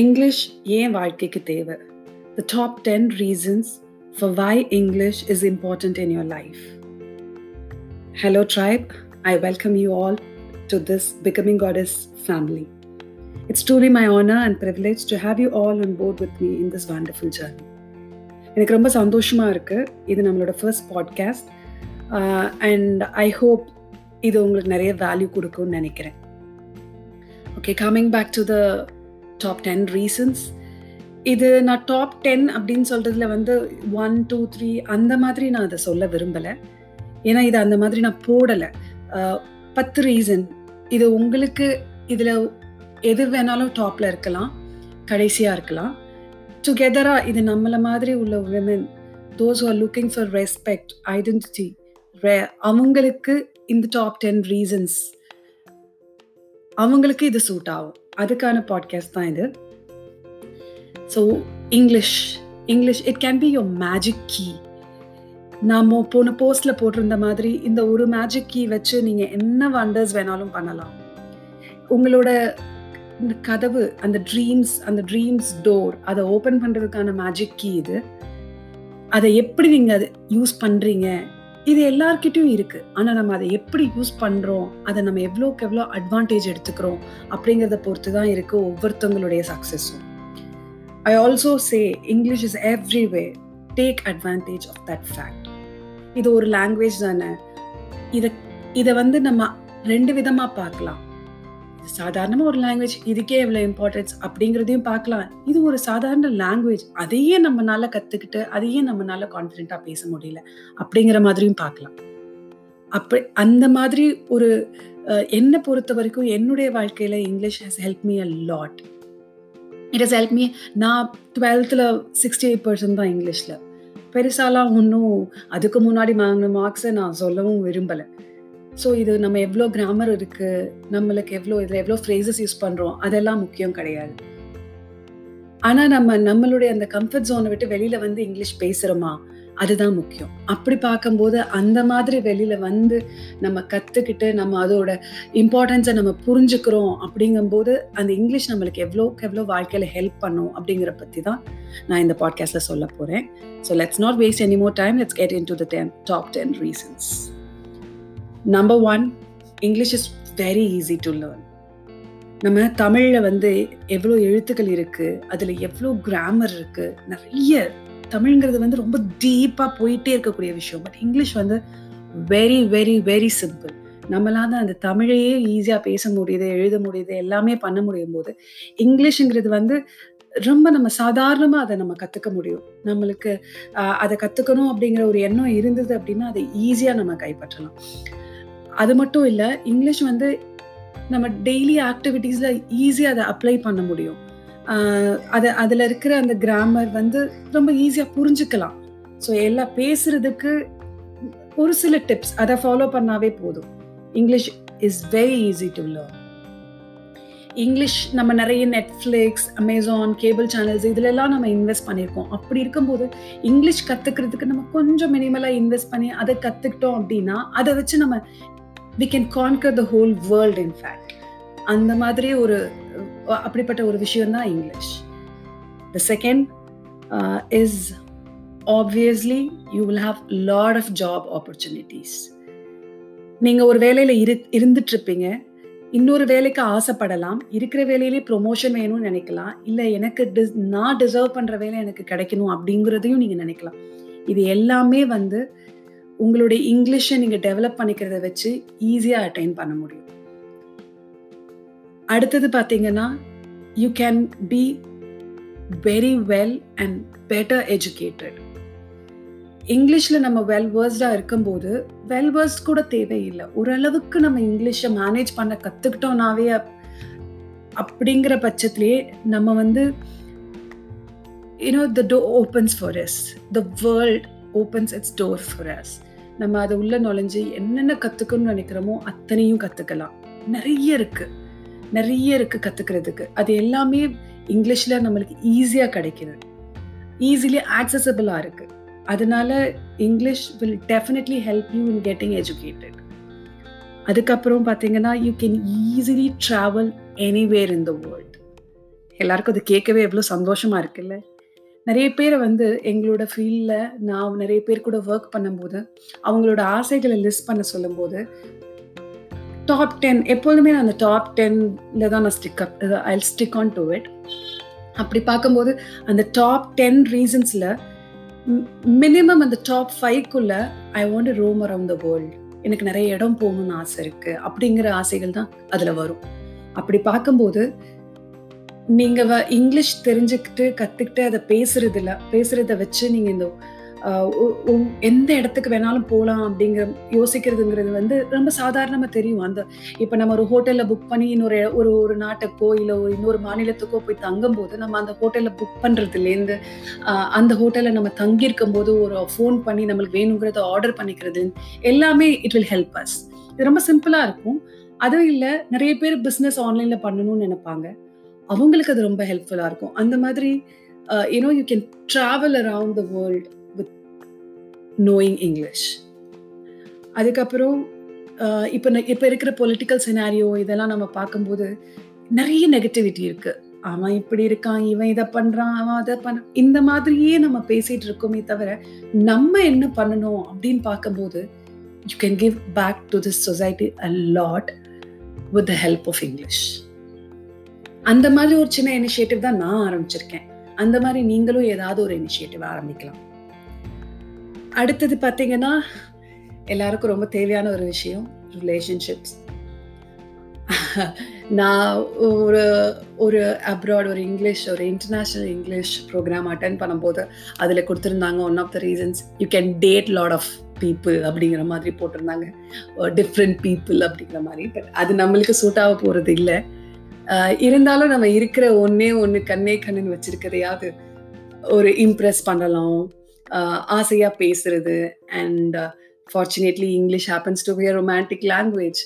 English ஏன் வாழ்க்கைக்கு தேவை the top ten reasons for why English is important in your life hello tribe I welcome you all to this becoming God's family It's truly my honor and privilege to have you all on board with me in this wonderful journey. எனக்கு ரொம்ப சந்தோஷமாக இருக்குது இது நம்மளோட first podcast and I hope இது உங்களுக்கு நிறைய value கொடுக்கும்னு நினைக்கிறேன். Okay coming back to the top ten reasons இது நான் டாப் டென் அப்படின்னு சொல்கிறதுல வந்து ஒன் டூ த்ரீ அந்த மாதிரி நான் அதை சொல்ல விரும்பலை. ஏன்னா இது அந்த மாதிரி நான் போடலை. பத்து ரீசன் இது உங்களுக்கு இதில் எது வேணாலும் டாப்பில் இருக்கலாம் கடைசியாக இருக்கலாம். டுகெதராக இது நம்மளை மாதிரி உள்ள women those are looking for respect identity அவங்களுக்கு இந்த டாப் டென் ரீசன்ஸ் அவங்களுக்கு இது சூட் ஆகும். அதுக்கான பாட்காஸ்ட் தான் இது. So English English it can be your magic key நாம போன போஸ்டில் போட்டிருந்த மாதிரி இந்த ஒரு மேஜிக் கீ வச்சு நீங்கள் என்ன வண்டர்ஸ் வேணாலும் பண்ணலாம். உங்களோட இந்த கதவு அந்த ட்ரீம்ஸ் அந்த ட்ரீம்ஸ் டோர் அதை ஓப்பன் பண்ணுறதுக்கான மேஜிக் கீ இது. அதை எப்படி நீங்கள் அது யூஸ் பண்ணுறீங்க இது எல்லார்கிட்டையும் இருக்குது ஆனால் நம்ம அதை எப்படி யூஸ் பண்ணுறோம் அதை நம்ம எவ்வளோக்கு எவ்வளோ அட்வான்டேஜ் எடுத்துக்கிறோம்? அப்படிங்கிறத பொறுத்து தான் இருக்குது ஒவ்வொருத்தவங்களுடைய சக்சஸும் I also say English is every way take advantage of that fact இது ஒரு லாங்குவேஜ் தானே. இதை இதை வந்து நம்ம ரெண்டு விதமாக பார்க்கலாம். சாதாரணமாக ஒரு லாங்குவேஜ் இதுக்கே எவ்வளோ இம்பார்ட்டன்ஸ் அப்படிங்கிறதையும் பார்க்கலாம். இது ஒரு சாதாரண லாங்குவேஜ் அதையே நம்மளால கற்றுக்கிட்டு அதையே நம்மளால கான்ஃபிடென்ட்டாக பேச முடியல அப்படிங்கிற மாதிரியும் பார்க்கலாம். அப்படி அந்த மாதிரி ஒரு என்னை பொறுத்த வரைக்கும் என்னுடைய வாழ்க்கையில் English has help me a lot it has help me நான் டுவெல்த்தில் சிக்ஸ்டி எயிட் பர்சன்ட் தான் இங்கிலீஷில் பெருசாலாம் ஒன்றும் அதுக்கு முன்னாடி வாங்கின மார்க்ஸை நான் சொல்லவும் விரும்பலை. ஸோ இது நம்ம எவ்வளோ கிராமர் இருக்குது நம்மளுக்கு எவ்வளோ இதில் எவ்வளோ ஃப்ரேசஸ் யூஸ் பண்ணுறோம் அதெல்லாம் முக்கியம் கிடையாது. ஆனால் நம்ம நம்மளுடைய அந்த கம்ஃபர்ட் ஜோனை விட்டு வெளியில் வந்து இங்கிலீஷ் பேசுகிறோமா அதுதான் முக்கியம். அப்படி பார்க்கும்போது அந்த மாதிரி வெளியில் வந்து நம்ம கற்றுக்கிட்டு நம்ம அதோட இம்பார்ட்டன்ஸை நம்ம புரிஞ்சுக்கிறோம் அப்படிங்கும்போது அந்த இங்கிலீஷ் நம்மளுக்கு எவ்வளோக்கு எவ்வளோ வாழ்க்கையில் ஹெல்ப் பண்ணும் அப்படிங்கிற பற்றி தான் நான் இந்த பாட்காஸ்ட்டில் சொல்ல போகிறேன் so let's not waste any more time let's get in to the ten top ten reasons number one English is very easy to learn நம்ம தமிழில் வந்து எவ்வளோ எழுத்துக்கள் இருக்குது அதில் எவ்வளோ கிராமர் இருக்குது நிறைய தமிழ்ங்கிறது வந்து ரொம்ப டீப்பாக போயிட்டே இருக்கக்கூடிய விஷயம். பட் இங்கிலீஷ் வந்து வெரி வெரி வெரி சிம்பிள் நம்மளால அந்த தமிழையே ஈஸியாக பேச முடியுது எழுத முடியுது எல்லாமே பண்ண முடியும் போது இங்கிலீஷுங்கிறது வந்து ரொம்ப நம்ம சாதாரணமாக அதை நம்ம கற்றுக்க முடியும். நம்மளுக்கு அதை கற்றுக்கணும் அப்படிங்கிற ஒரு எண்ணம் இருந்தது அப்படின்னா அதை ஈஸியாக நம்ம கைப்பற்றலாம். அது மட்டும் இல்லை இங்கிலீஷ் வந்து நம்ம டெய்லி ஆக்டிவிட்டீஸில் ஈஸியாக அதை அப்ளை பண்ண முடியும். அது அதில் இருக்கிற அந்த கிராமர் வந்து ரொம்ப ஈஸியாக புரிஞ்சுக்கலாம். ஸோ எல்லாம் பேசுறதுக்கு ஒரு சில டிப்ஸ் அதை ஃபாலோ பண்ணாவே போதும். English is very easy to learn English நம்ம நிறைய நெட்ஃப்ளிக்ஸ் அமேசான் கேபிள் சேனல்ஸ் இதிலெல்லாம் நம்ம இன்வெஸ்ட் பண்ணியிருக்கோம். அப்படி இருக்கும்போது இங்கிலீஷ் கற்றுக்கிறதுக்கு நம்ம கொஞ்சம் மினிமலாக இன்வெஸ்ட் பண்ணி அதை கற்றுக்கிட்டோம் அப்படின்னா அதை வச்சு நம்ம we can conquer the whole world in fact அந்த மாதிரி ஒரு அப்படிப்பட்ட ஒரு விஷயம் தான் English the second is obviously you will have lot of job opportunities நீங்கள் ஒரு வேலையில் இரு இருந்துட்டுருப்பீங்க. இன்னொரு வேலைக்கு ஆசைப்படலாம். இருக்கிற வேலையிலே ப்ரொமோஷன் வேணும்னு நினைக்கலாம். இல்லை எனக்கு டிஸ் நான் டிசர்வ் பண்ணுற வேலை எனக்கு கிடைக்கணும் அப்படிங்கிறதையும் நீங்கள் நினைக்கலாம். இது எல்லாமே வந்து உங்களுடைய இங்கிலீஷை நீங்கள் டெவலப் பண்ணிக்கிறத வச்சு ஈஸியாக அட்டைன் பண்ண முடியும். அடுத்தது பார்த்தீங்கன்னா you can be very well and better educated இங்கிலீஷில் நம்ம வெல் வேர்ஸ்டாக இருக்கும்போது வெல் வேர்ஸ்ட் கூட தேவையில்லை. ஓரளவுக்கு நம்ம இங்கிலீஷை மேனேஜ் பண்ண கற்றுக்கிட்டோம்னாவே அப்படிங்கிற பட்சத்துலேயே நம்ம வந்து you know the door opens for us the world opens its door for us நம்ம அதை உள்ள நுழைஞ்சு என்னென்ன கற்றுக்கணும்னு நினைக்கிறோமோ அத்தனையும் கற்றுக்கலாம் நிறைய இருக்குது நிறைய இருக்குது கற்றுக்கிறதுக்கு அது எல்லாமே இங்கிலீஷில் நம்மளுக்கு ஈஸியாக கிடைக்கிது. ஈஸிலி ஆக்சசபிளாக இருக்குது அதனால English will definitely help you in getting educated அதுக்கப்புறம் பார்த்தீங்கன்னா you can easily travel anywhere in the world எல்லாருக்கும் அது கேட்கவே எவ்வளோ சந்தோஷமா இருக்குல்ல? நிறைய பேரை வந்து எங்களோட ஃபீல்டில் நான் நிறைய பேர் கூட ஒர்க் பண்ணும்போது அவங்களோட ஆசைகளை லிஸ்ட் பண்ண சொல்லும்போது டாப் டென் எப்பொழுதுமே நான் அந்த டாப் டென்ல தான் நான் stick up I stick on to it அப்படி பார்க்கும்போது அந்த டாப் டென் ரீசன்ஸில் மினிமம் அந்த top ஃபைவ்க்குள்ள I want roam around the world எனக்கு நிறைய இடம் போகணும்னு ஆசை இருக்குது அப்படிங்கிற ஆசைகள் தான் அதில் வரும். அப்படி பார்க்கும்போது நீங்க வ- இங்கிலீஷ் தெரிஞ்சுக்கிட்டு கத்துக்கிட்டு அதை பேசுறதுல பேசுறத வச்சு நீங்க இந்த எந்த இடத்துக்கு வேணாலும் போகலாம் அப்படிங்கிற யோசிக்கிறதுங்கிறது வந்து ரொம்ப சாதாரணமாக தெரியும். அந்த இப்போ நம்ம ஒரு ஹோட்டலில் புக் பண்ணி இன்னொரு ஒரு ஒரு நாட்டுக்கோ இல்லை ஒரு இன்னொரு மாநிலத்துக்கோ போய் தங்கும் போது நம்ம அந்த ஹோட்டலில் புக் பண்ணுறதுலேருந்து அந்த ஹோட்டலில் நம்ம தங்கியிருக்கும் போது ஒரு ஃபோன் பண்ணி நம்மளுக்கு வேணுங்கிறத ஆர்டர் பண்ணிக்கிறது எல்லாமே இட் வில் ஹெல்ப் அஸ் இது ரொம்ப சிம்பிளாக இருக்கும். அதுவும் இல்லை நிறைய பேர் பிஸ்னஸ் ஆன்லைனில் பண்ணணும்னு நினைப்பாங்க. அவங்களுக்கு அது ரொம்ப ஹெல்ப்ஃபுல்லாக இருக்கும். அந்த மாதிரி you know you can travel around the world with knowing English அதுக்கப்புறம் uh, இப்போ ந- இப்போ இருக்கிற பொலிட்டிக்கல் சினாரியோ இதெல்லாம் நம்ம பார்க்கும்போது நிறைய நெகட்டிவிட்டி இருக்கு. அவன் இப்படி இருக்கான் இவன் இதை பண்றான் அவன் அதை பண்ண இந்த மாதிரியே நம்ம பேசிட்டு இருக்கோமே தவிர நம்ம என்ன பண்ணணும் அப்படின்னு பார்க்கும்போது you can give back to this society a lot with the help of English அந்த மாதிரி ஒரு சின்ன இனிஷியேட்டிவ் தான் நான் ஆரம்பிச்சிருக்கேன். அந்த மாதிரி நீங்களும் ஏதாவது ஒரு இனிஷியேட்டிவ் ஆரம்பிக்கலாம். அடுத்தது பார்த்தீங்கன்னா எல்லாருக்கும் ரொம்ப தேவையான ஒரு விஷயம் ரிலேஷன்ஷிப்ஸ் நான் ஒரு ஒரு அப்ராட் ஒரு இங்கிலீஷ் ஒரு இன்டர்நேஷ்னல் இங்கிலீஷ் ப்ரோக்ராம் அட்டன் பண்ணும்போது அதில் கொடுத்துருந்தாங்க one of the reasons you can date lot of people அப்படிங்கிற மாதிரி போட்டிருந்தாங்க. டிஃப்ரெண்ட் பீப்புள் அப்படிங்கிற மாதிரி. பட் அது நம்மளுக்கு சூட் ஆக போகிறது இல்லை. இருந்தாலும் நம்ம இருக்கிற ஒன்னே ஒன்று கண்ணே கண்ணுன்னு வச்சிருக்கிறதையாவது ஒரு இம்ப்ரெஸ் பண்ணலாம். ஆசையாக பேசுறது. And fortunately English happens to be romantic language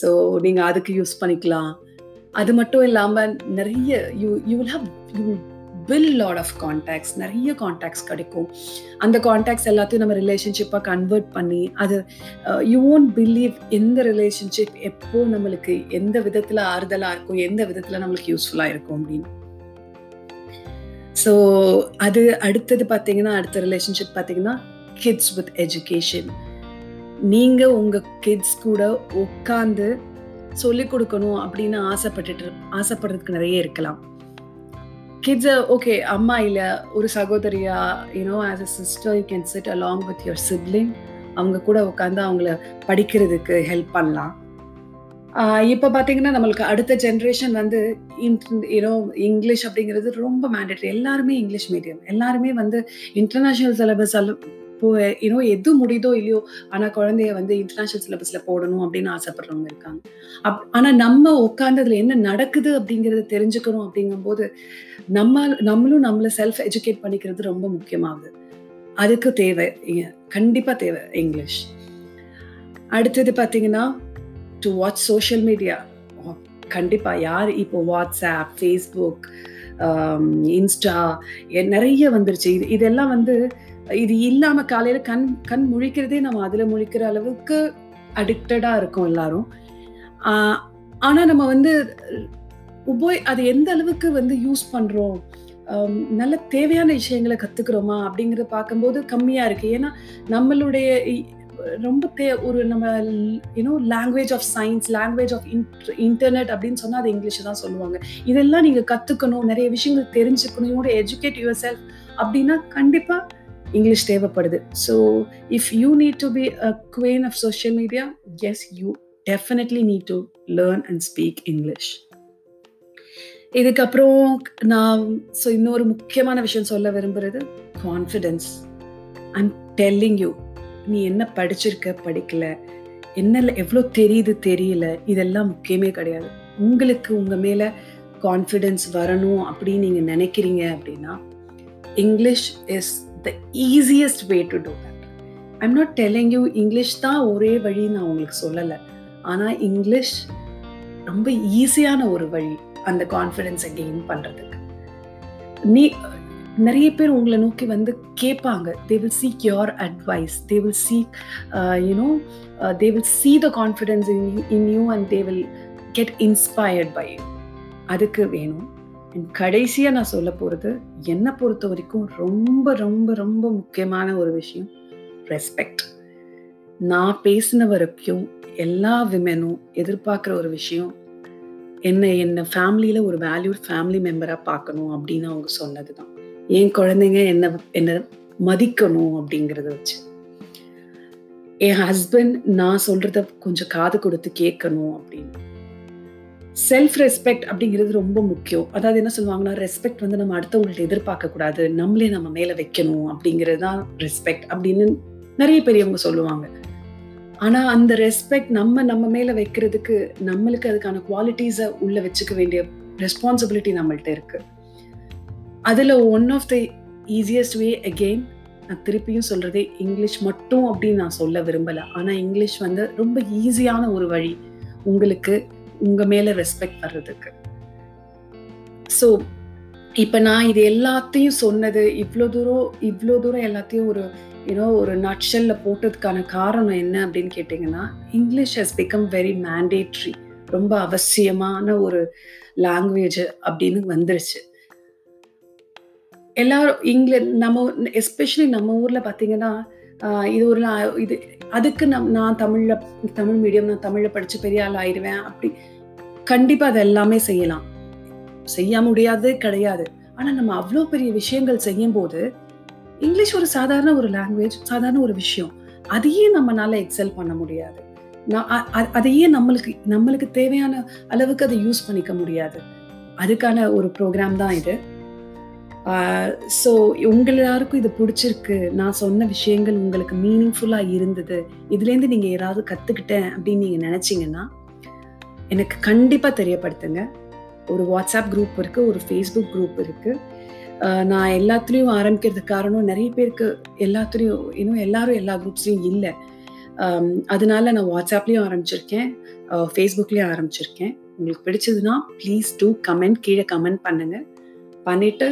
so நீங்கள் அதுக்கு யூஸ் பண்ணிக்கலாம். அது மட்டும் இல்லாமல் நிறைய you you will have will build lot of contacts நிறைய கான்டாக்ட்ஸ் கிடைக்கும். அந்த கான்டாக்ட்ஸ் எல்லாத்தையும் நம்ம ரிலேஷன்ஷிப்பாக கன்வெர்ட் பண்ணி அது யூ ஓன்ட் பிலீவ் எந்த ரிலேஷன்ஷிப் எப்போ நம்மளுக்கு எந்த விதத்தில் ஆறுதலாக இருக்கும் எந்த விதத்தில் நம்மளுக்கு யூஸ்ஃபுல்லாக இருக்கும் அப்படின்னு. ஸோ அது அடுத்தது பார்த்தீங்கன்னா அடுத்த ரிலேஷன்ஷிப் பார்த்தீங்கன்னா கிட்ஸ் வித் எஜுகேஷன் நீங்கள் உங்கள் கிட்ஸ் கூட உட்காந்து சொல்லிக் கொடுக்கணும் அப்படின்னு ஆசைப்பட்டுட்டு ஆசைப்படுறதுக்கு நிறைய இருக்கலாம். கிட்ஸ் ஓகே அம்மா இல்லை ஒரு சகோதரியா you know as a sister you can sit along with your sibling அவங்க கூட உட்காந்து அவங்கள படிக்கிறதுக்கு ஹெல்ப் பண்ணலாம். இப்போ பார்த்தீங்கன்னா நம்மளுக்கு அடுத்த ஜென்ரேஷன் வந்து யூனோ இங்கிலீஷ் அப்படிங்கிறது ரொம்ப மேண்டட்ரி எல்லாருமே இங்கிலீஷ் மீடியம் எல்லாருமே வந்து இன்டர்நேஷ்னல் சிலபஸ் இப்போ யூனோ எது முடியுதோ இல்லையோ ஆனால் குழந்தைய வந்து இன்டர்நேஷ்னல் சிலபஸில் போடணும் அப்படின்னு ஆசைப்படுறவங்க இருக்காங்க. அப் ஆனால் நம்ம உட்காந்து அதில் என்ன நடக்குது அப்படிங்கிறத தெரிஞ்சுக்கணும் அப்படிங்கும்போது நம்ம நம்மளும் நம்மளை செல்ஃப் எஜுகேட் பண்ணிக்கிறது ரொம்ப முக்கியமாகுது. அதுக்கு தேவை கண்டிப்பாக தேவை இங்கிலீஷ் அடுத்தது பார்த்தீங்கன்னா டு வாட்ச் சோஷியல் மீடியா கண்டிப்பாக யார் இப்போ வாட்ஸ்அப் ஃபேஸ்புக் இன்ஸ்டா நிறைய வந்துருச்சு. இது இதெல்லாம் வந்து இது இல்லாம காலையில கண் கண் முழிக்கிறதே நம்ம அதுல முழிக்கிற அளவுக்கு அடிக்டடா இருக்கும் எல்லாரும். ஆனா நம்ம வந்து உபோய் அது எந்த அளவுக்கு வந்து யூஸ் பண்றோம்? நல்ல தேவையான விஷயங்களை கத்துக்கிறோமா? அப்படிங்கறத பார்க்கும்போது கம்மியா இருக்கு. ஏன்னா நம்மளுடைய ரொம்ப தே ஒரு நம்ம you know language of science language of internet அப்படின்னு சொன்னால் அது இங்கிலீஷ் தான் சொல்லுவாங்க. இதெல்லாம் நீங்கள் கற்றுக்கணும் நிறைய விஷயங்கள் தெரிஞ்சுக்கணும். எஜுகேட் யுவர் செல்ஃப் அப்படின்னா கண்டிப்பாக இங்கிலீஷ் தேவைப்படுது. So if you need to be a queen of social media as you definitely need to learn and speak English இதுக்கப்புறம் நான் ஸோ இன்னொரு முக்கியமான விஷயம் சொல்ல விரும்புறது கான்ஃபிடென்ஸ் ஐம் டெல்லிங் யூ நீ என்ன படிச்சிருக்க படிக்கல என்ன எவ்வளோ தெரியுது தெரியல இதெல்லாம் முக்கியமே கிடையாது. உங்களுக்கு உங்கள் மேலே கான்ஃபிடென்ஸ் வரணும் அப்படின்னு நீங்கள் நினைக்கிறீங்க அப்படின்னா English is the easiest way to do that I'm not telling you English தான் ஒரே வழி நான் உங்களுக்கு சொல்லலை. ஆனால் இங்கிலீஷ் ரொம்ப ஈஸியான ஒரு வழி அந்த கான்ஃபிடென்ஸை கெயின் பண்ணுறதுக்கு நீ நிறைய பேர் உங்களை நோக்கி வந்து கேட்பாங்க. They will seek your advice they will seek you know they will see the confidence in in you and they will get inspired by you அதுக்கு வேணும். கடைசியாக நான் சொல்ல போகிறது என்னை பொறுத்த வரைக்கும் ரொம்ப ரொம்ப ரொம்ப முக்கியமான ஒரு விஷயம் ரெஸ்பெக்ட் நான் பேசின வரைக்கும் எல்லா விமெனும் எதிர்பார்க்குற ஒரு விஷயம் என்னை என்னை ஃபேமிலியில் ஒரு வேல்யூட் ஃபேமிலி மெம்பராக பார்க்கணும் அப்படின்னு அவங்க சொன்னதுதான். என் குழந்தைங்க என்னை என்னை மதிக்கணும் அப்படிங்கிறத வச்சு. என் ஹஸ்பண்ட் நான் சொல்கிறத கொஞ்சம் காது கொடுத்து கேட்கணும் அப்படின்னு. செல்ஃப் ரெஸ்பெக்ட் அப்படிங்கிறது ரொம்ப முக்கியம். அதாவது என்ன சொல்லுவாங்கன்னா ரெஸ்பெக்ட் வந்து நம்ம அடுத்தவங்கள்ட்ட எதிர்பார்க்க கூடாது நம்மளே நம்ம மேல வைக்கணும் அப்படிங்கிறது தான் ரெஸ்பெக்ட் அப்படின்னு நிறைய பெரியவங்க சொல்லுவாங்க. ஆனா அந்த ரெஸ்பெக்ட் நம்ம நம்ம மேல வைக்கிறதுக்கு நம்மளுக்கு அதுக்கான குவாலிட்டிஸை உள்ள வச்சுக்க வேண்டிய ரெஸ்பான்சிபிலிட்டி நம்மள்ட்ட இருக்கு. அதுல one of the easiest way again நான் திருப்பியும் சொல்றதே இங்கிலீஷ் மட்டும் அப்படின்னு நான் சொல்ல விரும்பல. ஆனா இங்கிலீஷ் வந்து ரொம்ப ஈஸியான ஒரு வழி. உங்களுக்கு உங்க மேல ரெஸ்பெக்ட் வர்றதுக்கு. ஸோ இப்ப நான் இது எல்லாத்தையும் சொன்னது இவ்வளோ தூரம் இவ்வளோ தூரம் எல்லாத்தையும் ஒரு யூனோ ஒரு நட்ஷல்ல போட்டதுக்கான காரணம் என்ன அப்படின்னு கேட்டிங்கன்னா English has become very mandatory ரொம்ப அவசியமான ஒரு லாங்குவேஜ் அப்படின்னு வந்துருச்சு. எல்லாரும் இங்கில நம்ம எஸ்பெஷலி நம்ம ஊர்ல பார்த்தீங்கன்னா இது ஒரு இது அதுக்கு நம் நான் தமிழ்ல தமிழ் மீடியம் நான் தமிழ்ல படிச்சு பெரிய ஆள் ஆயிடுவேன் அப்படி கண்டிப்பா அது எல்லாமே செய்யலாம். செய்ய முடியாது கிடையாது. ஆனா நம்ம அவ்வளோ பெரிய விஷயங்கள் செய்யும் போது இங்கிலீஷ் ஒரு சாதாரண ஒரு லாங்குவேஜ் சாதாரண ஒரு விஷயம். அதையே நம்மளால எக்ஸல் பண்ண முடியாது. அதையே நம்மளுக்கு நம்மளுக்கு தேவையான அளவுக்கு அதை யூஸ் பண்ணிக்க முடியாது. அதுக்கான ஒரு ப்ரோக்ராம் தான் இது. ஸோ உங்கள் எல்லாருக்கும் இது பிடிச்சிருக்கு. நான் சொன்ன விஷயங்கள் உங்களுக்கு மீனிங்ஃபுல்லாக இருந்தது. இதுலேருந்து நீங்கள் ஏதாவது கற்றுக்கிட்டேன் அப்படின்னு நீங்கள் நினச்சிங்கன்னா எனக்கு கண்டிப்பாக தெரியப்படுத்துங்க. ஒரு வாட்ஸ்அப் குரூப் இருக்குது ஒரு ஃபேஸ்புக் குரூப் இருக்குது நான் எல்லாத்துலேயும் ஆரம்பிக்கிறதுக்கு காரணம் நிறைய பேருக்கு எல்லாத்துலேயும் இன்னும் எல்லாரும் எல்லா குரூப்ஸ்லேயும் இல்லை. அதனால நான் வாட்ஸ்அப்லேயும் ஆரம்பிச்சிருக்கேன். ஃபேஸ்புக்லேயும் ஆரம்பிச்சிருக்கேன். உங்களுக்கு பிடிச்சதுன்னா ப்ளீஸ் டூ கமெண்ட் கீழே கமெண்ட் பண்ணுங்கள் பண்ணிவிட்டு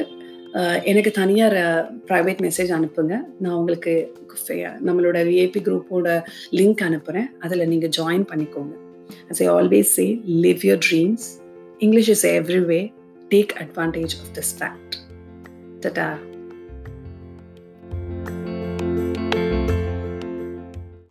எனக்கு தனியார் ப்ரைவேட் மெசேஜ் அனுப்புங்க நான் உங்களுக்கு நம்மளோட விஐபி குரூப்போட லிங்க் அனுப்புகிறேன் அதில் நீங்கள் ஜாயின் பண்ணிக்கோங்க as I always say live your dreams English is every way take advantage of this fact Tata